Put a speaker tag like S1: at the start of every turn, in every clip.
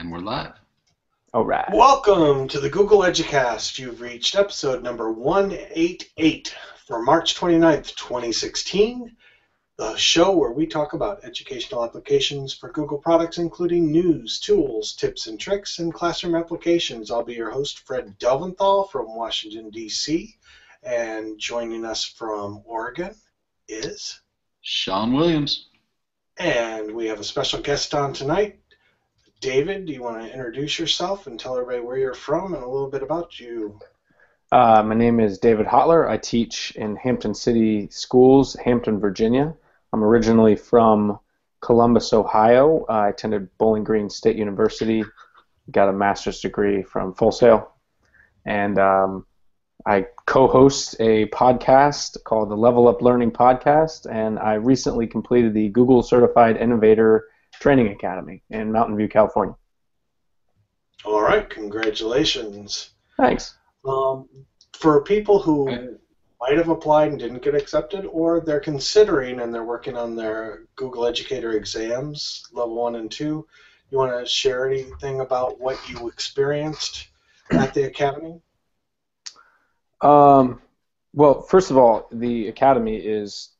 S1: And we're live.
S2: All right.
S3: Welcome to the Google Educast. You've reached episode number 188 for March 29th, 2016. The show where we talk about educational applications for Google products, including news, tools, tips and tricks, and classroom applications. I'll be your host, Fred Delventhal from Washington, D.C. And joining us from Oregon is.
S1: Sean Williams.
S3: And we have a special guest on tonight, David, do you want to introduce yourself and tell everybody where you're from and a little bit about you?
S2: Uh, my name is David Hotler. I teach in Hampton City Schools, Hampton, Virginia. I'm originally from Columbus, Ohio. I attended Bowling Green State University, got a master's degree from Full Sail, and um, I co-host a podcast called the Level Up Learning Podcast, and I recently completed the Google Certified Innovator Training Academy in Mountain View, California.
S3: All right, congratulations.
S2: Thanks.
S3: Um, for people who might have applied and didn't get accepted, or they're considering and they're working on their Google Educator exams, level one and two, you want to share anything about what you experienced at the academy?
S2: Um, well, first of all, the academy is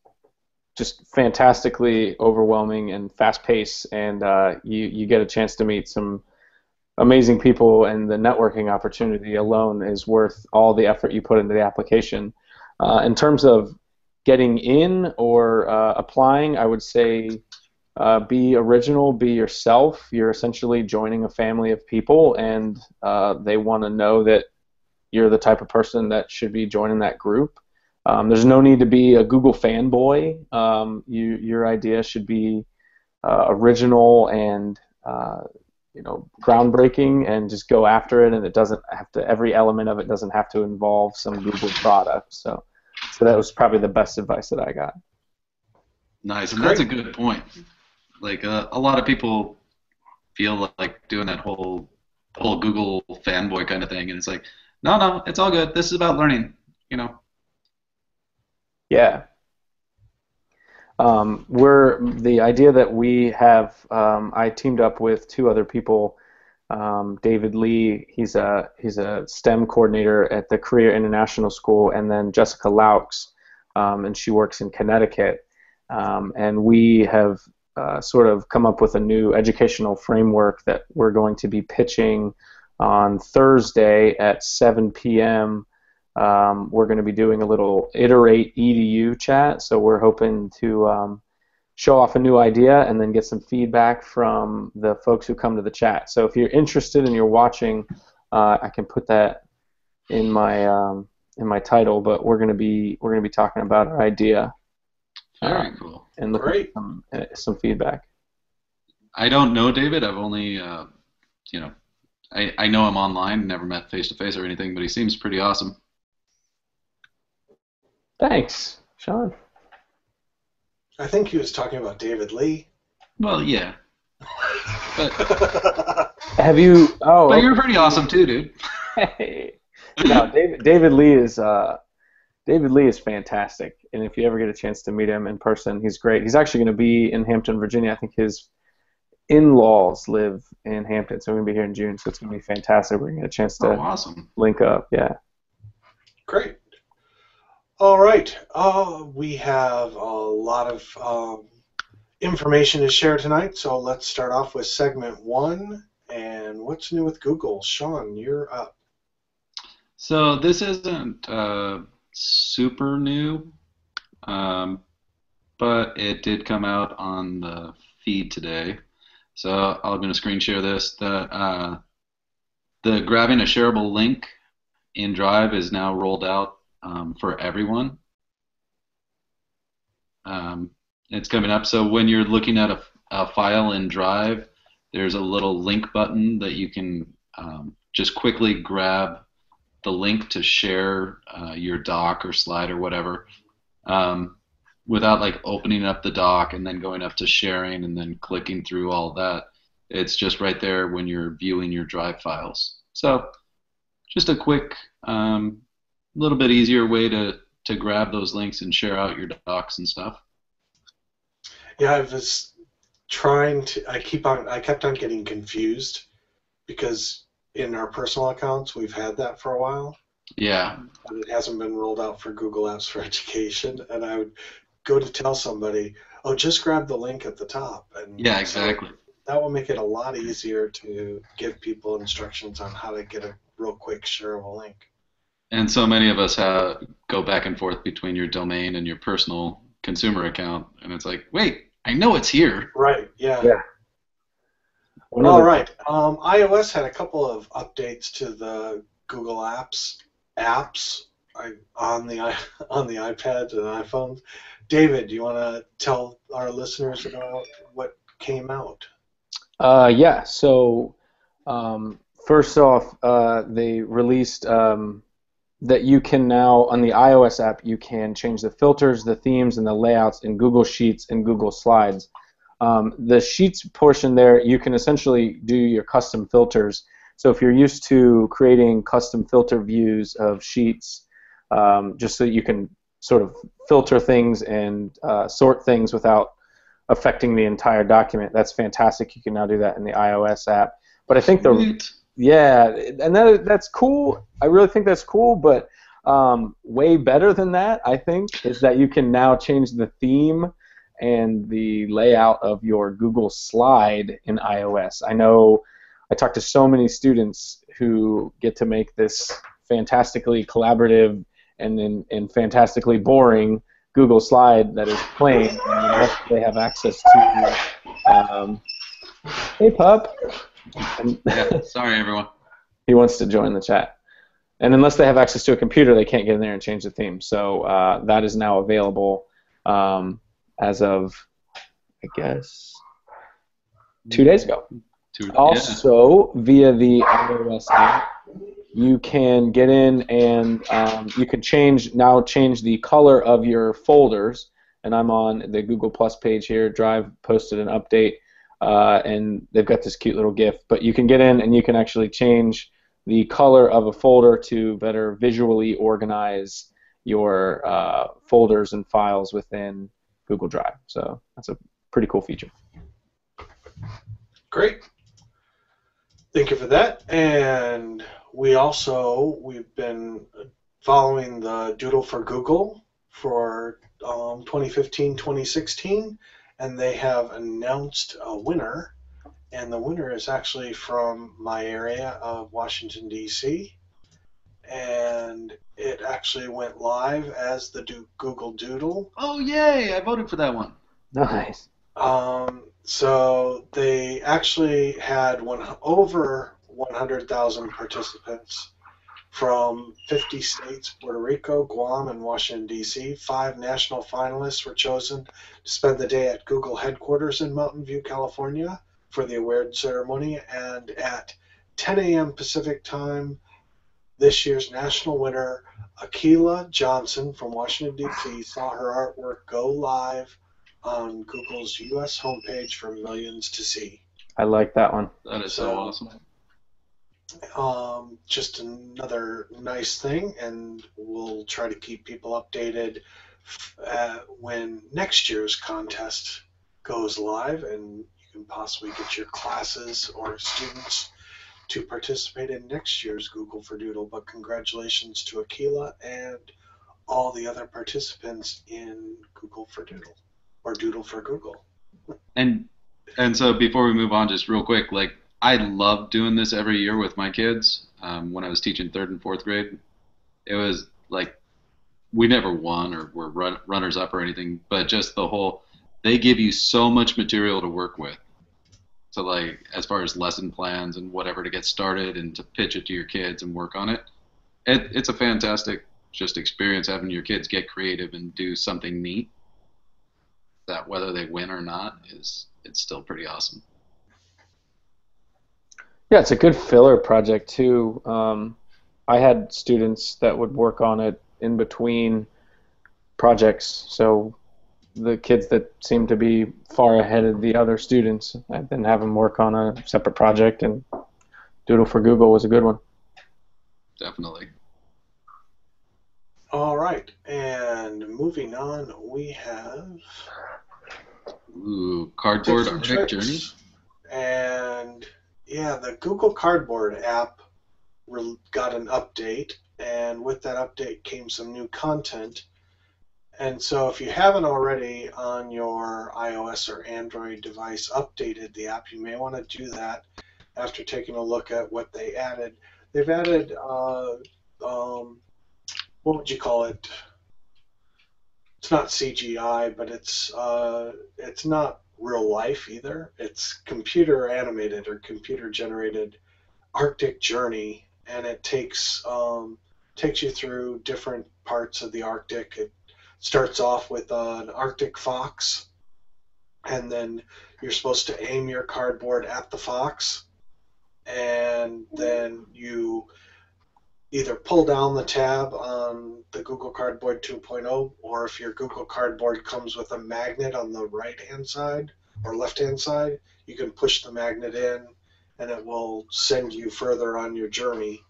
S2: just fantastically overwhelming and fast paced, and uh, you you get a chance to meet some amazing people, and the networking opportunity alone is worth all the effort you put into the application. Uh, in terms of getting in or uh, applying, I would say uh, be original, be yourself. You're essentially joining a family of people, and uh, they want to know that you're the type of person that should be joining that group. Um, there's no need to be a Google fanboy. Um, you, your idea should be uh, original and uh, you know groundbreaking, and just go after it. And it doesn't have to. Every element of it doesn't have to involve some Google product. So, so that was probably the best advice that I got.
S1: Nice, and that's a good point. Like uh, a lot of people feel like doing that whole whole Google fanboy kind of thing, and it's like, no, no, it's all good. This is about learning. You know,
S2: yeah. Um, we're the idea that we have. Um, I teamed up with two other people. Um, David Lee, he's a he's a STEM coordinator at the Career International School, and then Jessica Laux, um, and she works in Connecticut. Um, and we have uh, sort of come up with a new educational framework that we're going to be pitching on Thursday at 7 p.m. Um, we're going to be doing a little iterate edu chat, so we're hoping to um, show off a new idea and then get some feedback from the folks who come to the chat. So if you're interested and you're watching, uh, I can put that in my um, in my title. But we're going to be we're going to be talking about our idea.
S1: Very um, cool.
S2: And look at some, uh, some feedback.
S1: I don't know David. I've only uh, you know I, I know him online, never met face to face or anything, but he seems pretty awesome.
S2: Thanks, Sean.
S3: I think he was talking about David Lee.
S1: Well, yeah.
S2: But have you? Oh,
S1: but you're pretty awesome too, dude.
S2: hey, no, David, David Lee is uh, David Lee is fantastic, and if you ever get a chance to meet him in person, he's great. He's actually going to be in Hampton, Virginia. I think his in-laws live in Hampton, so we're going to be here in June. So it's going to be fantastic. We're going to get a chance to
S1: oh, awesome.
S2: link up. Yeah.
S3: Great. All right. Uh, we have a lot of um, information to share tonight, so let's start off with segment one. And what's new with Google? Sean, you're up.
S1: So this isn't uh, super new, um, but it did come out on the feed today. So I'm going to screen share this. The uh, the grabbing a shareable link in Drive is now rolled out um, for everyone. Um, it's coming up. So when you're looking at a, a, file in Drive, there's a little link button that you can um, just quickly grab the link to share uh, your doc or slide or whatever um, without like opening up the doc and then going up to sharing and then clicking through all that. It's just right there when you're viewing your Drive files. So just a quick um, little bit easier way to to grab those links and share out your docs and stuff.
S3: Yeah, I was trying to. I keep on. I kept on getting confused because in our personal accounts we've had that for a while,
S1: Yeah.
S3: but it hasn't been rolled out for Google Apps for Education. And I would go to tell somebody, "Oh, just grab the link at the top." And
S1: Yeah,
S3: so
S1: exactly.
S3: that will make it a lot easier to give people instructions on how to get a real quick shareable link.
S1: And so many of us have, go back and forth between your domain and your personal consumer account, and it's like, wait, I know it's here.
S3: Right. Yeah.
S2: Yeah. One of
S3: All
S2: the-
S3: right. Um, iOS had a couple of updates to the Google Apps apps I, on the i- on the iPads and iPhones. David, do you want to tell our listeners about what came out?
S2: Uh, yeah. So um, first off, uh, they released um, that you can now on the iOS app you can change the filters, the themes, and the layouts in Google Sheets and Google Slides. Um, the Sheets portion there, you can essentially do your custom filters. So if you're used to creating custom filter views of sheets, um, just so you can sort of filter things and uh, sort things without affecting the entire document. That's fantastic. You can now do that in the iOS app. But I think the. Yeah, and that that's cool. I really think that's cool. But um, way better than that, I think, is that you can now change the theme and the layout of your Google Slide in iOS. I know I talked to so many students who get to make this fantastically collaborative and and, and fantastically boring Google Slide that is plain, and they have access to. Um, hey, pup.
S1: Yeah, sorry, everyone.
S2: he wants to join the chat. And unless they have access to a computer, they can't get in there and change the theme. So uh, that is now available um, as of, I guess, two days ago.
S1: Two- yeah.
S2: Also, via the iOS app, you can get in and um, you can change now change the color of your folders. And I'm on the Google Plus page here. Drive posted an update, uh, and they've got this cute little GIF. But you can get in and you can actually change the color of a folder to better visually organize your uh, folders and files within Google Drive. So that's a pretty cool feature.
S3: Great. Thank you for that. And we also we've been following the Doodle for Google for um, 2015-2016, and they have announced a winner. And the winner is actually from my area of Washington D.C. And it actually went live as the Do- Google Doodle.
S1: Oh, yay! I voted for that one.
S2: Nice.
S3: Um, so they actually had one over 100,000 participants from 50 states, Puerto Rico, Guam, and Washington, D.C. Five national finalists were chosen to spend the day at Google headquarters in Mountain View, California for the award ceremony. And at 10 a.m. Pacific time, this year's national winner, Akilah Johnson from Washington, D.C., saw her artwork go live on Google's U.S. homepage for millions to see.
S2: I like that one.
S1: That is so
S3: So-
S1: awesome.
S3: Um, just another nice thing, and we'll try to keep people updated uh, when next year's contest goes live, and you can possibly get your classes or students to participate in next year's Google for Doodle. But congratulations to Akilah and all the other participants in Google for Doodle or Doodle for Google.
S1: And and so before we move on, just real quick, like I love doing this every year with my kids. Um, when I was teaching third and fourth grade, it was like we never won or were run, runners up or anything, but just the whole they give you so much material to work with. So like as far as lesson plans and whatever to get started and to pitch it to your kids and work on it, it it's a fantastic just experience having your kids get creative and do something neat. That whether they win or not is it's still pretty awesome.
S2: Yeah, it's a good filler project too. Um, I had students that would work on it in between projects, so the kids that seemed to be far ahead of the other students, I'd then have them work on a separate project, and Doodle for Google was a good one.
S1: Definitely.
S3: All right, and moving on, we have
S1: Ooh, cardboard
S3: tips and
S1: Arctic
S3: tricks.
S1: Journey.
S3: And yeah, the Google Cardboard app got an update, and with that update came some new content. And so, if you haven't already on your iOS or Android device updated the app, you may want to do that after taking a look at what they added. They've added, uh, um, what would you call it? It's not CGI, but it's uh, it's not real life either. It's computer animated or computer generated Arctic journey, and it takes um, takes you through different parts of the Arctic. It starts off with uh, an Arctic fox, and then you're supposed to aim your cardboard at the fox, and then you either pull down the tab on the Google Cardboard 2.0, or if your Google Cardboard comes with a magnet on the right hand side or left hand side, you can push the magnet in and it will send you further on your journey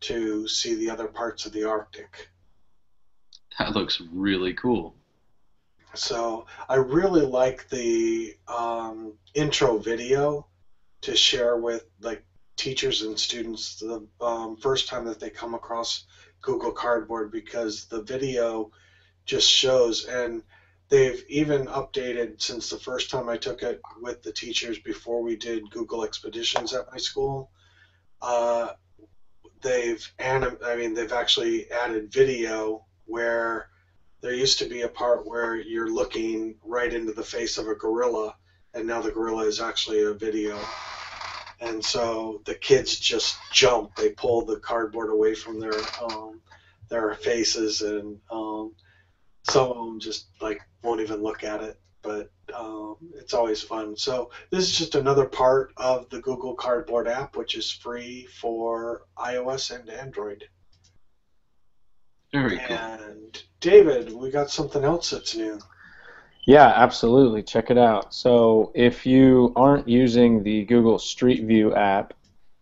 S3: to see the other parts of the Arctic.
S1: That looks really cool.
S3: So I really like the um, intro video to share with like teachers and students the um, first time that they come across Google Cardboard because the video just shows and they've even updated since the first time I took it with the teachers before we did Google Expeditions at my school. Uh, they've anim- I mean they've actually added video where there used to be a part where you're looking right into the face of a gorilla and now the gorilla is actually a video and so the kids just jump. They pull the cardboard away from their um, their faces, and um, some of them just like won't even look at it. But um, it's always fun. So this is just another part of the Google Cardboard app, which is free for iOS and Android.
S1: Very cool.
S3: And David, we got something else that's new.
S2: Yeah, absolutely. Check it out. So if you aren't using the Google Street View app,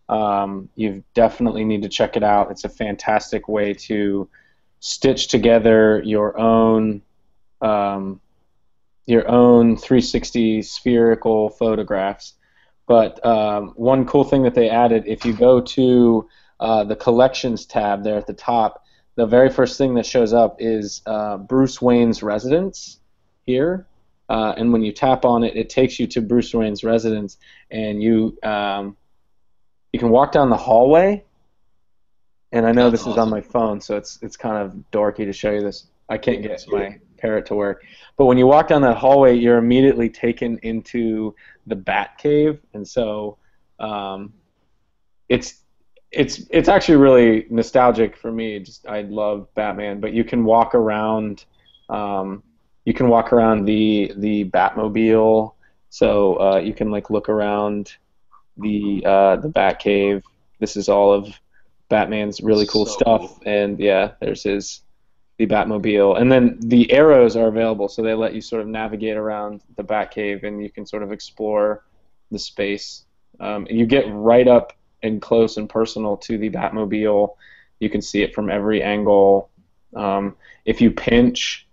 S2: um, you definitely need to check it out. It's a fantastic way to stitch together your own um, your own 360 spherical photographs. But um, one cool thing that they added, if you go to uh, the collections tab there at the top, the very first thing that shows up is uh, Bruce Wayne's residence here. Uh, and when you tap on it, it takes you to Bruce Wayne's residence, and you um, you can walk down the hallway. And I know
S1: That's
S2: this is on my phone, so it's it's kind of dorky to show you this. I can't get my parrot to work. But when you walk down that hallway, you're immediately taken into the Bat Cave, and so um, it's it's it's actually really nostalgic for me. Just I love Batman, but you can walk around. Um, you can walk around the the Batmobile, so uh, you can like look around the uh, the Batcave. This is all of Batman's really cool
S1: So
S2: stuff,
S1: cool.
S2: and yeah, there's his the Batmobile, and then the arrows are available, so they let you sort of navigate around the Batcave, and you can sort of explore the space. Um, you get right up and close and personal to the Batmobile. You can see it from every angle. Um, if you pinch,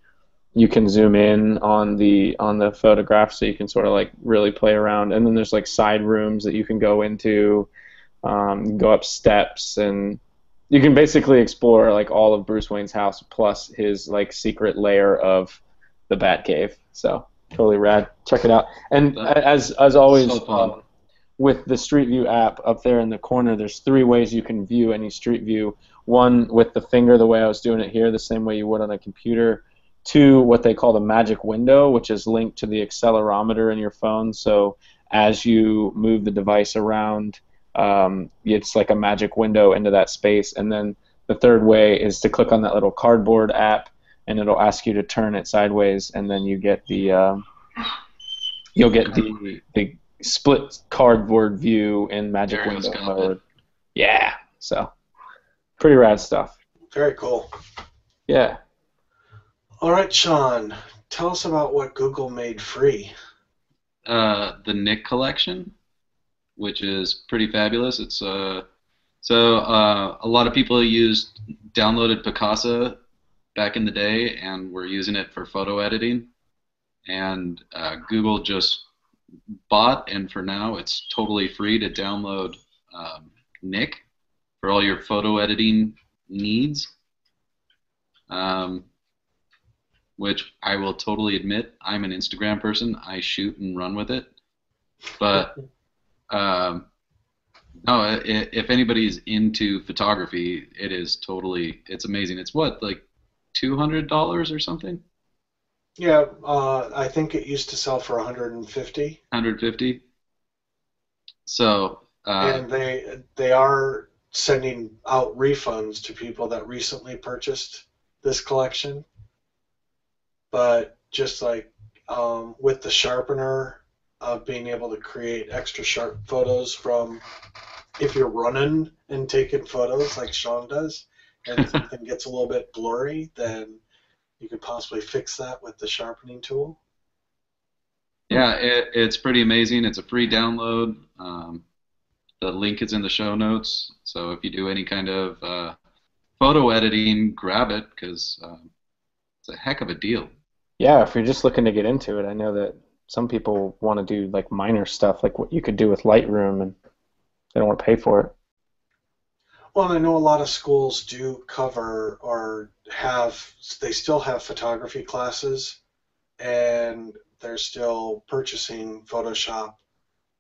S2: you can zoom in on the on the photograph, so you can sort of like really play around. And then there's like side rooms that you can go into, um, go up steps, and you can basically explore like all of Bruce Wayne's house plus his like secret layer of the Batcave. So totally rad. Check it out. And as as always,
S1: so
S2: um, with the Street View app up there in the corner, there's three ways you can view any Street View. One with the finger, the way I was doing it here, the same way you would on a computer. Two, what they call the magic window, which is linked to the accelerometer in your phone. So as you move the device around, um, it's like a magic window into that space. And then the third way is to click on that little cardboard app, and it'll ask you to turn it sideways, and then you get the um, you'll get the the split cardboard view in magic
S1: Arrows
S2: window mode. Yeah, so pretty rad stuff.
S3: Very cool.
S2: Yeah.
S3: All right, Sean, tell us about what Google made free.
S1: uh, the Nik collection, which is pretty fabulous. It's uh, so uh, a lot of people used downloaded Picasa back in the day and were using it for photo editing, and uh, Google just bought, and for now it's totally free to download um, Nik for all your photo editing needs. Um, which I will totally admit, I'm an Instagram person. I shoot and run with it. But um, no, if anybody's into photography, it is totally it's amazing. It's what like two hundred dollars or something.
S3: Yeah, uh, I think it used to sell for 150.
S1: 150. So. Uh,
S3: and they they are sending out refunds to people that recently purchased this collection. But just like um, with the sharpener of being able to create extra sharp photos from if you're running and taking photos like Sean does, and something gets a little bit blurry, then you could possibly fix that with the sharpening tool.
S1: Yeah, it, it's pretty amazing. It's a free download. Um, the link is in the show notes. So if you do any kind of uh, photo editing, grab it because um, it's a heck of a deal.
S2: Yeah, if you're just looking to get into it, I know that some people want to do like minor stuff, like what you could do with Lightroom, and they don't want to pay for it.
S3: Well, I know a lot of schools do cover or have, they still have photography classes, and they're still purchasing Photoshop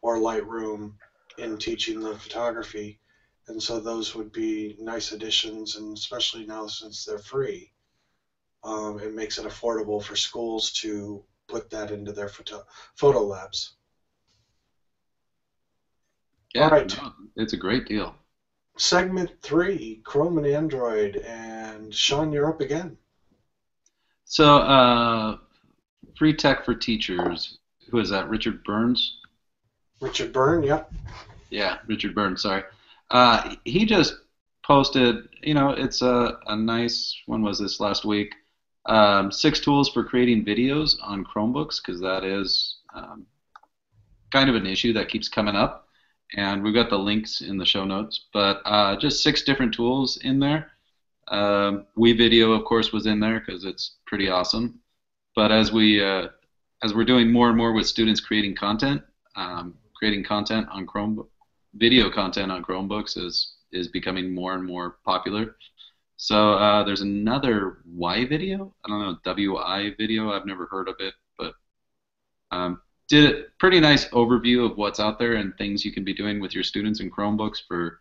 S3: or Lightroom in teaching the photography. And so those would be nice additions, and especially now since they're free, um, it makes it affordable for schools to put that into their photo, photo labs.
S1: Yeah, right. No, it's a great deal.
S3: Segment three, Chrome and Android, and Sean, you're up again.
S1: So, uh, free tech for teachers. Who is that? Richard Burns.
S3: Richard Byrne, yep.
S1: Yeah, Richard Byrne. Sorry. Uh, he just posted. You know, it's a, a nice. When was this? Last week. Um, six tools for creating videos on Chromebooks because that is um, kind of an issue that keeps coming up and we've got the links in the show notes. But uh, just six different tools in there. Um, WeVideo, of course, was in there because it's pretty awesome. But as we uh, as we're doing more and more with students creating content, um, creating content on Chrome, video content on Chromebooks is is becoming more and more popular. So uh, there's another Y video. I don't know WI video. I've never heard of it, but um, did a pretty nice overview of what's out there and things you can be doing with your students in Chromebooks for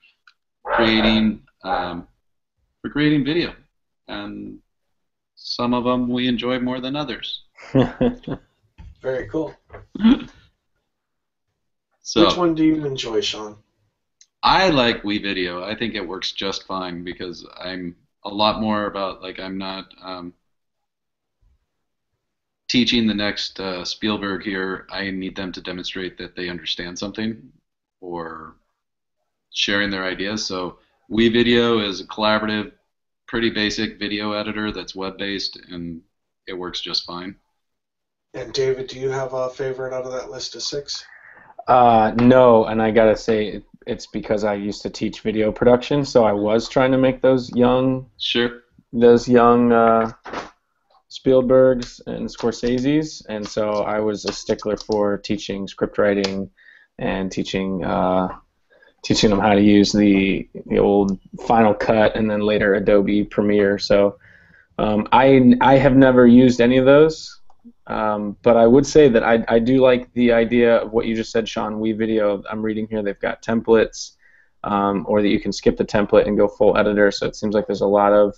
S1: creating um, for creating video. And some of them we enjoy more than others.
S3: Very cool. so, Which one do you enjoy, Sean?
S1: I like WeVideo. I think it works just fine because I'm a lot more about like I'm not um, teaching the next uh, Spielberg here, I need them to demonstrate that they understand something or sharing their ideas. So WeVideo is a collaborative, pretty basic video editor that's web-based, and it works just fine.
S3: And David, do you have a favorite out of that list of six?
S2: Uh, no, and I gotta say it's because I used to teach video production, so I was trying to make those young,
S1: sure,
S2: those young uh, Spielberg's and Scorsese's, and so I was a stickler for teaching script writing and teaching uh, teaching them how to use the the old Final Cut and then later Adobe Premiere. So um, I I have never used any of those, um, but I would say that I I do like the idea of what you just said, Sean. WeVideo. I'm reading here. They've got templates, um, or that you can skip the template and go full editor. So it seems like there's a lot of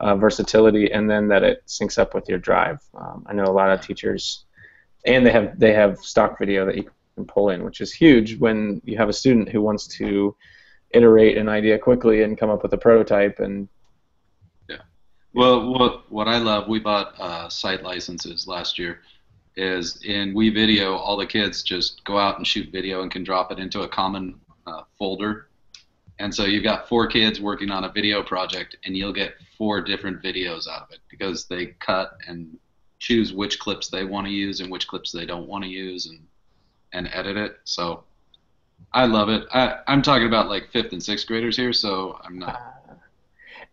S2: uh, versatility, and then that it syncs up with your drive. Um, I know a lot of teachers, and they have they have stock video that you can pull in, which is huge when you have a student who wants to iterate an idea quickly and come up with a prototype and.
S1: Well, what what I love, we bought uh, site licenses last year. Is in WeVideo, all the kids just go out and shoot video and can drop it into a common uh, folder and so you've got four kids working on a video project, and you'll get four different videos out of it because they cut and choose which clips they want to use and which clips they don't want to use and and edit it. So I love it. I, I'm talking about like fifth and sixth graders here, so I'm not.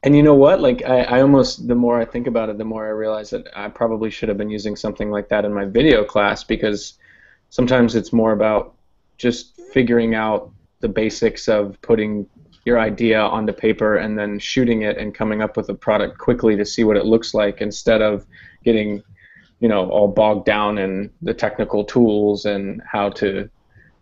S2: And you know what? Like I, I almost the more I think about it, the more I realize that I probably should have been using something like that in my video class because sometimes it's more about just figuring out the basics of putting your idea onto paper and then shooting it and coming up with a product quickly to see what it looks like instead of getting you know all bogged down in the technical tools and how to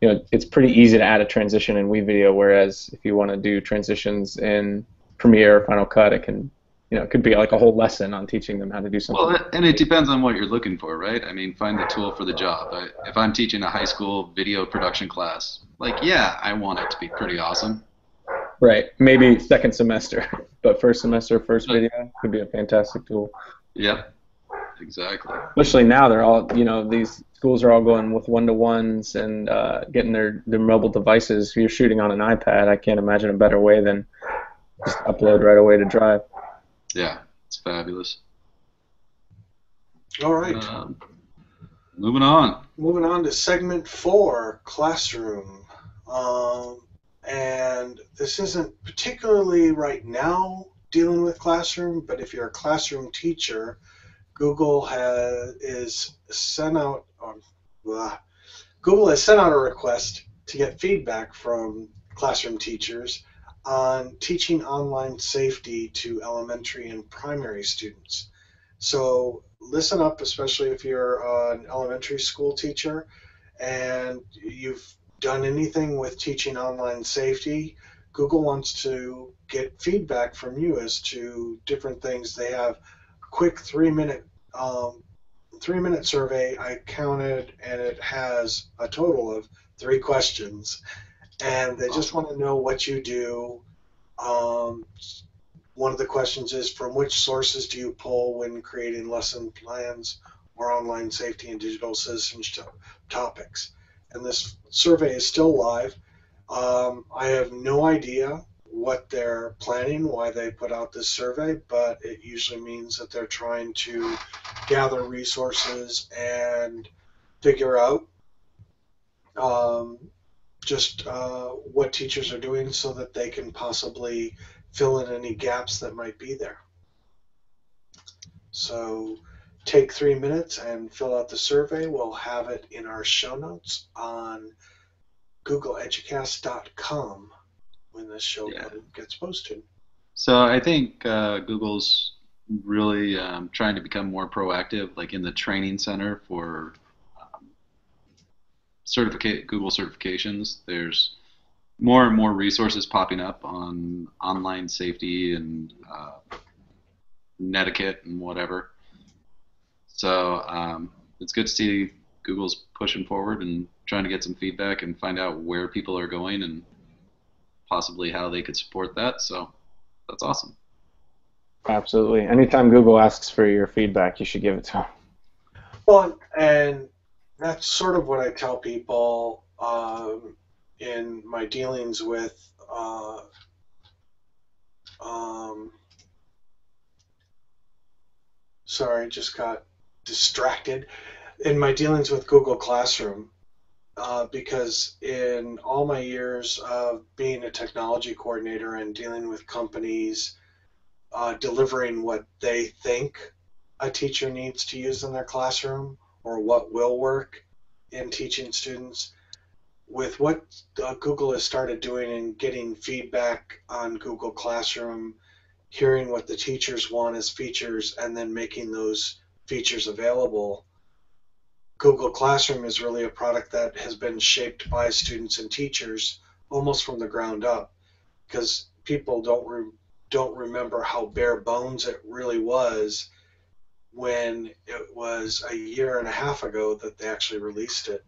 S2: you know it's pretty easy to add a transition in WeVideo whereas if you want to do transitions in Premiere or Final Cut it can you know it could be like a whole lesson on teaching them how to do something.
S1: Well, and it depends on what you're looking for, right? I mean, find the tool for the job. I, if I'm teaching a high school video production class, like yeah, I want it to be pretty awesome.
S2: Right. Maybe second semester, but first semester, first video could be a fantastic tool.
S1: Yep. Exactly.
S2: Especially now, they're all you know these schools are all going with one to ones and uh, getting their their mobile devices. If you're shooting on an iPad, I can't imagine a better way than just upload right away to Drive.
S1: Yeah, it's fabulous.
S3: All right.
S1: Um, moving on.
S3: Moving on to segment four, classroom. Um, and this isn't particularly right now dealing with classroom, but if you're a classroom teacher, Google has is sent out um, blah, Google has sent out a request to get feedback from classroom teachers on teaching online safety to elementary and primary students. So listen up, especially if you're an elementary school teacher and you've done anything with teaching online safety. Google wants to get feedback from you as to different things. They have a quick three minute um, three minute survey. I counted, and it has a total of three questions, and they just want to know what you do. Um, one of the questions is from which sources do you pull when creating lesson plans or online safety and digital citizenship topics? And this survey is still live. Um, I have no idea what they're planning, why they put out this survey, but it usually means that they're trying to gather resources and figure out um, just uh, what teachers are doing so that they can possibly fill in any gaps that might be there. So take three minutes and fill out the survey. We'll have it in our show notes on googleeducast.com when this show
S1: Yeah.
S3: gets posted.
S1: So I think uh, Google's really um, trying to become more proactive, like in the training center for certificate Google certifications. There's more and more resources popping up on online safety and uh, netiquette and whatever. So um, it's good to see Google's pushing forward and trying to get some feedback and find out where people are going and possibly how they could support that. So that's awesome.
S2: Absolutely. Anytime Google asks for your feedback, you should give it to them.
S3: Well, and that's sort of what I tell people um, in my dealings with. Uh, um, sorry, just got distracted. In my dealings with Google Classroom, uh, because in all my years of being a technology coordinator and dealing with companies uh, delivering what they think a teacher needs to use in their classroom or what will work in teaching students. With what uh, Google has started doing and getting feedback on Google Classroom, hearing what the teachers want as features, and then making those features available, Google Classroom is really a product that has been shaped by students and teachers almost from the ground up because people don't re- don't remember how bare bones it really was when it was a year and a half ago that they actually released it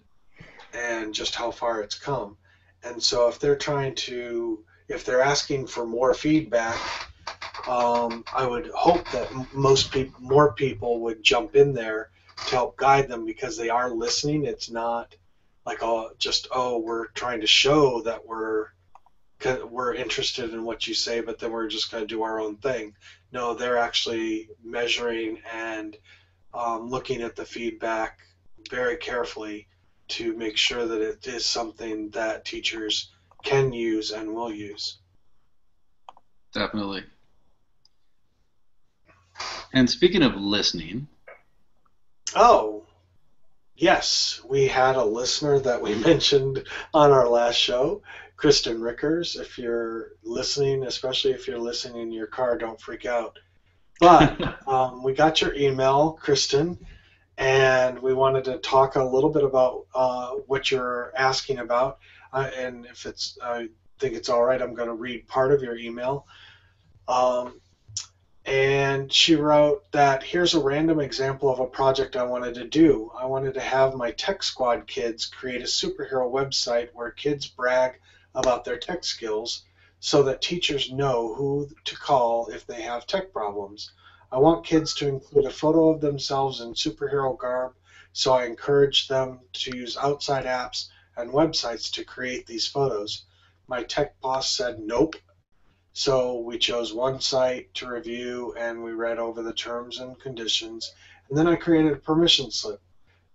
S3: and just how far it's come. And so if they're trying to, if they're asking for more feedback, um, I would hope that most people, more people would jump in there to help guide them because they are listening. It's not like oh, just oh, we're trying to show that we're we're interested in what you say, but then we're just going to do our own thing. No, they're actually measuring and um, looking at the feedback very carefully to make sure that it is something that teachers can use and will use.
S1: Definitely. And speaking of listening,
S3: Oh, yes, we had a listener that we mentioned on our last show, Kristen Rickers. If you're listening, especially if you're listening in your car, don't freak out. But um, we got your email, Kristen, and we wanted to talk a little bit about uh, what you're asking about. Uh, and if it's, I think it's all right, I'm going to read part of your email. Um, and she wrote that here's a random example of a project I wanted to do. I wanted to have my Tech Squad kids create a superhero website where kids brag about their tech skills so that teachers know who to call if they have tech problems. I want kids to include a photo of themselves in superhero garb, so I encourage them to use outside apps and websites to create these photos. My tech boss said nope, so we chose one site to review and we read over the terms and conditions. And then I created a permission slip.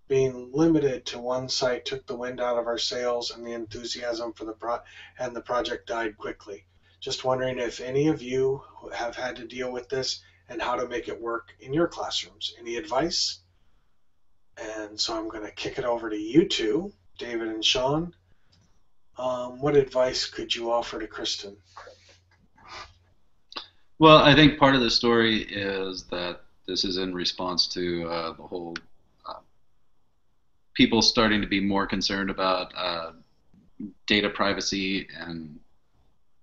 S3: Being limited to one site took the wind out of our sails and the enthusiasm for the pro- and the project died quickly. Just wondering if any of you have had to deal with this and how to make it work in your classrooms. Any advice? And so I'm going to kick it over to you two, David and Sean. Um, what advice could you offer to Kristen?
S1: Well, I think part of the story is that this is in response to uh, the whole people starting to be more concerned about uh, data privacy and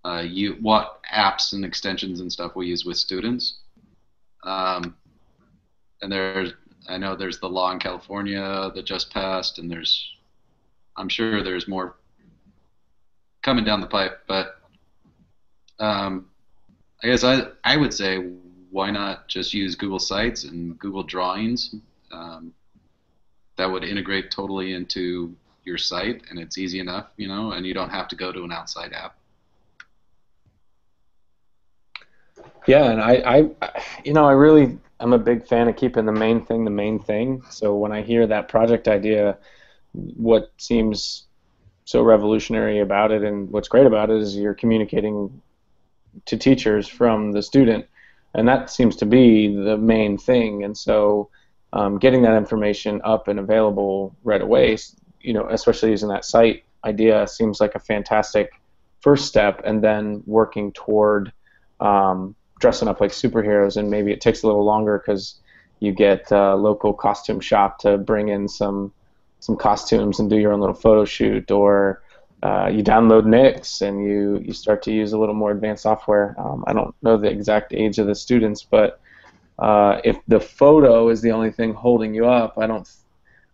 S1: uh, you, what apps and extensions and stuff we use with students. Um, and there's, I know there's the law in California that just passed, and there's, I'm sure there's more coming down the pipe, but um, I guess I I would say why not just use Google Sites and Google Drawings? Um, that would integrate totally into your site, and it's easy enough, you know, and you don't have to go to an outside app.
S2: Yeah, and I, I, you know, I really, I'm a big fan of keeping the main thing the main thing. So when I hear that project idea, what seems so revolutionary about it, and what's great about it is you're communicating to teachers from the student, and that seems to be the main thing. And so, um, getting that information up and available right away, you know, especially using that site idea, seems like a fantastic first step. And then working toward um, dressing up like superheroes, and maybe it takes a little longer because you get a local costume shop to bring in some some costumes and do your own little photo shoot, or uh, you download Nix and you, you start to use a little more advanced software. Um, I don't know the exact age of the students, but uh, if the photo is the only thing holding you up, I don't.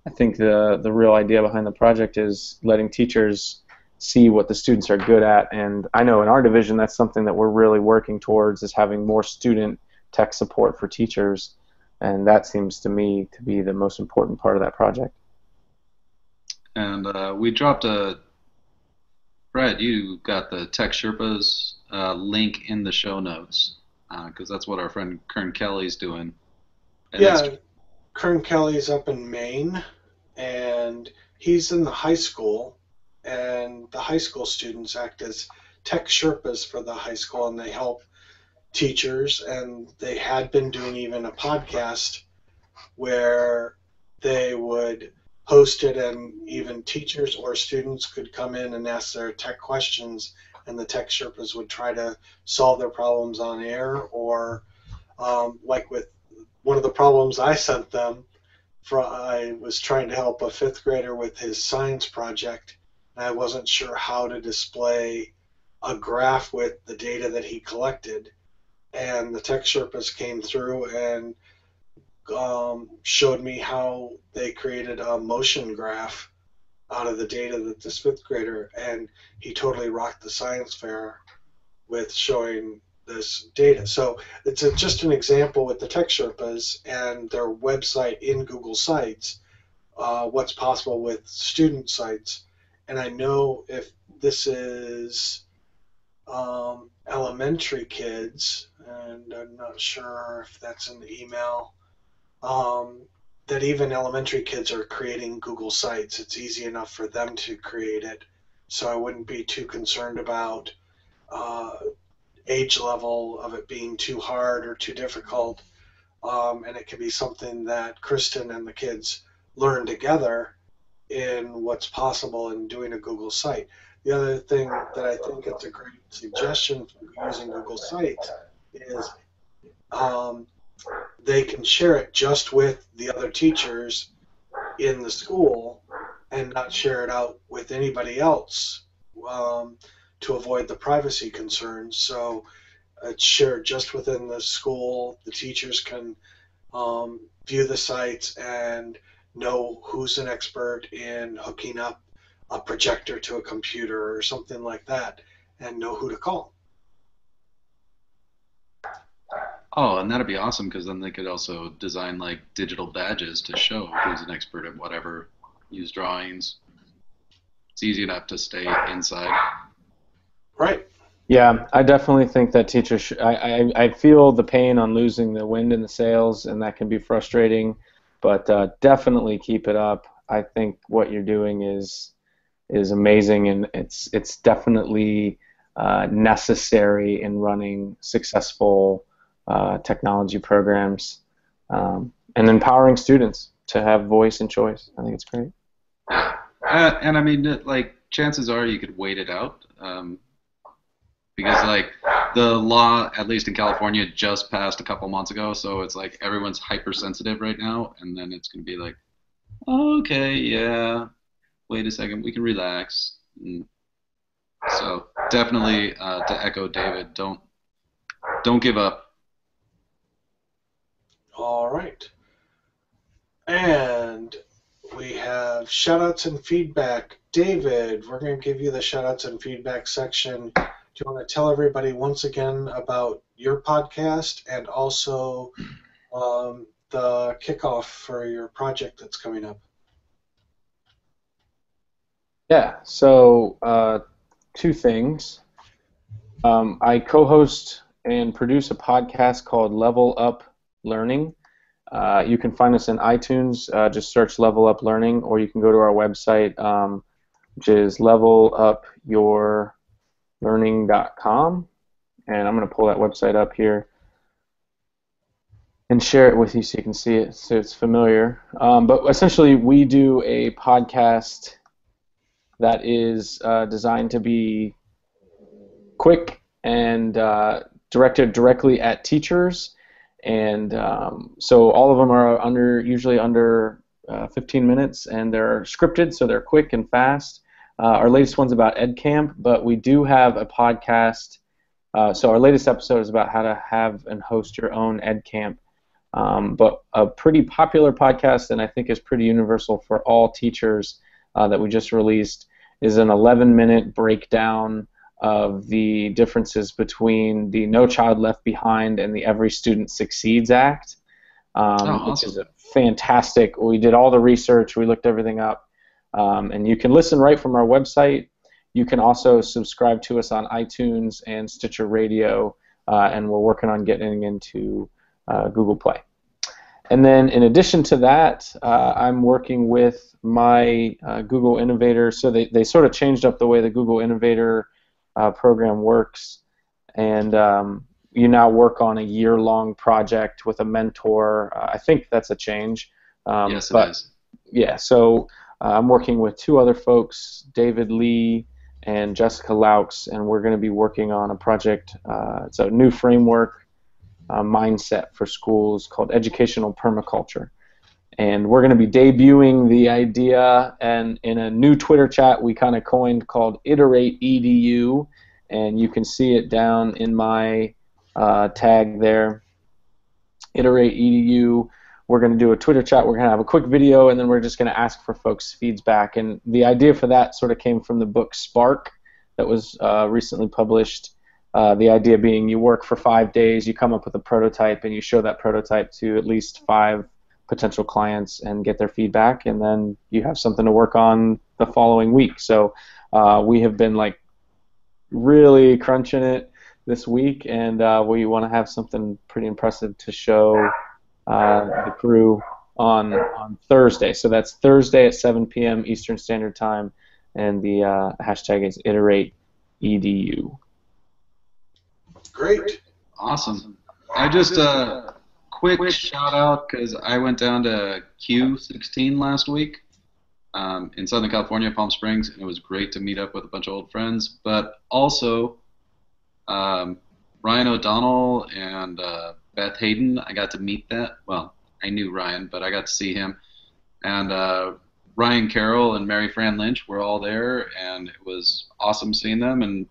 S2: I think the the real idea behind the project is letting teachers see what the students are good at, and I know in our division that's something that we're really working towards is having more student tech support for teachers, and that seems to me to be the most important part of that project.
S1: And uh, we dropped a Brad, you got the Tech Sherpas uh, link in the show notes because uh, that's what our friend Kern Kelly's doing.
S3: And yeah, Kern Kelly's up in Maine, and he's in the high school, and the high school students act as Tech Sherpas for the high school, and they help teachers, and they had been doing even a podcast where they would host it, and even teachers or students could come in and ask their tech questions and the tech sherpas would try to solve their problems on air or um, like with one of the problems i sent them for, i was trying to help a fifth grader with his science project. And i wasn't sure how to display a graph with the data that he collected. And the tech sherpas came through and um, showed me how they created a motion graph out of the data that this fifth grader, and he totally rocked the science fair with showing this data. So it's a, just an example with the Tech Sherpas and their website in Google Sites, uh, what's possible with student sites. And I know if this is um, elementary kids, and I'm not sure if that's in the email um, that even elementary kids are creating Google Sites. It's easy enough for them to create it, so I wouldn't be too concerned about uh, age level of it being too hard or too difficult. Um, and it can be something that Kristen and the kids learn together in what's possible in doing a Google site. The other thing that I think it's a great suggestion for using Google Sites is um, they can share it just with the other teachers in the school and not share it out with anybody else um, to avoid the privacy concerns. So it's shared just within the school. The teachers can um, view the sites and know who's an expert in hooking up a projector to a computer or something like that and know who to call.
S1: Oh, and that'd be awesome because then they could also design like digital badges to show who's an expert at whatever. Use drawings. It's easy enough to stay inside.
S3: Right.
S2: Yeah, I definitely think that teachers. Sh- I, I I feel the pain on losing the wind in the sails, and that can be frustrating. But uh, definitely keep it up. I think what you're doing is is amazing, and it's it's definitely uh, necessary in running successful technology programs um, and empowering students to have voice and choice. I think it's great.
S1: Uh, and I mean, like, chances are you could wait it out. Um, because, like, the law, at least in California, just passed a couple months ago, so it's like everyone's hypersensitive right now, and then it's going to be like, okay, yeah, wait a second, we can relax. And so definitely, uh, to echo David, don't don't give up.
S3: All right. And we have shoutouts and feedback. David, we're going to give you the shoutouts and feedback section. Do you want to tell everybody once again about your podcast and also um, the kickoff for your project that's coming up?
S2: Yeah. So uh, two things. Um, I co-host and produce a podcast called Level Up Learning. Uh, you can find us in iTunes. Uh, just search Level Up Learning, or you can go to our website, um, which is levelupyourlearning.com. And I'm going to pull that website up here and share it with you so you can see it, so it's familiar. Um, but essentially, we do a podcast that is uh, designed to be quick and uh, directed directly at teachers and um, so all of them are under usually under uh, 15 minutes and they're scripted so they're quick and fast. Uh, our latest one's about edcamp but we do have a podcast. Uh, so our latest episode is about how to have and host your own edcamp. Um, but a pretty popular podcast and i think is pretty universal for all teachers uh, that we just released is an 11 minute breakdown of the differences between the No Child Left Behind and the Every Student Succeeds Act, um,
S1: Oh, awesome.
S2: which is a fantastic. We did all the research, we looked everything up, um, and you can listen right from our website. You can also subscribe to us on iTunes and Stitcher Radio, uh, and we're working on getting into uh, Google Play. And then, in addition to that, uh, I'm working with my uh, Google Innovator. So they, they sort of changed up the way the Google Innovator uh, program works, and um, you now work on a year-long project with a mentor. Uh, I think that's a change. Um,
S1: yes, it
S2: but
S1: is.
S2: yeah, so uh, I'm working with two other folks, David Lee and Jessica Laux, and we're going to be working on a project. Uh, it's a new framework uh, mindset for schools called Educational Permaculture. And we're going to be debuting the idea and in a new Twitter chat we kind of coined called Iterate EDU, and you can see it down in my uh, tag there. Iterate EDU. We're going to do a Twitter chat. We're going to have a quick video, and then we're just going to ask for folks' feedback. And the idea for that sort of came from the book Spark that was uh, recently published. Uh, the idea being you work for five days, you come up with a prototype, and you show that prototype to at least five potential clients and get their feedback, and then you have something to work on the following week. So uh, we have been like really crunching it this week, and uh, we want to have something pretty impressive to show uh, the crew on on Thursday. So that's Thursday at 7 p.m. Eastern Standard Time, and the uh, hashtag is iterate edu.
S3: Great.
S1: Awesome. I just uh, quick shout out because I went down to CUE16 last week um, in Southern California, Palm Springs, and it was great to meet up with a bunch of old friends. But also, um, Ryan O'Donnell and uh, Beth Hayden, I got to meet that. Well, I knew Ryan, but I got to see him. And uh, Ryan Carroll and Mary Fran Lynch were all there, and it was awesome seeing them. And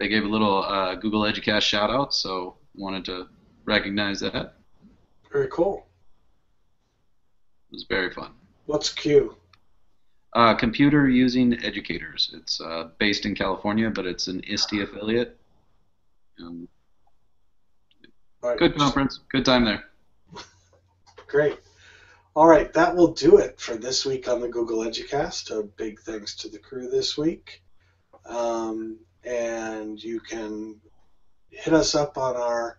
S1: they gave a little uh, Google Educast shout out, so wanted to recognize that.
S3: Very cool.
S1: It was very fun.
S3: What's CUE?
S1: Uh, computer using educators. It's uh, based in California, but it's an ISTE affiliate. Um,
S3: right.
S1: good conference, good time there.
S3: Great. All right, that will do it for this week on the Google Educast. A big thanks to the crew this week. Um, and you can hit us up on our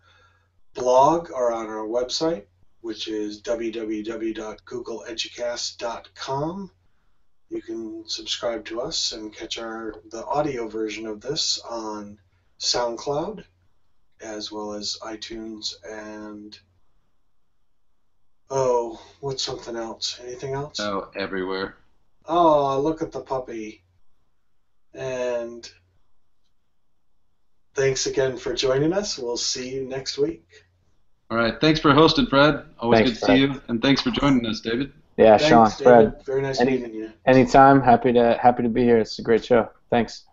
S3: blog or on our website, which is www.googleeducast.com. You can subscribe to us and catch our the audio version of this on SoundCloud, as well as iTunes and Oh, what's something else? Anything else?
S1: Oh, everywhere.
S3: Oh, look at the puppy. And thanks again for joining us. We'll see you next week.
S1: All right, thanks for hosting, Fred. Always
S2: Thanks,
S1: good to
S2: Fred.
S1: see you, and thanks for joining us, David.
S2: Yeah,
S3: Thanks,
S2: Sean,
S3: David.
S2: Fred,
S3: Very nice
S2: Any-
S3: meeting you.
S2: anytime. Happy to happy to be here. It's a great show. Thanks.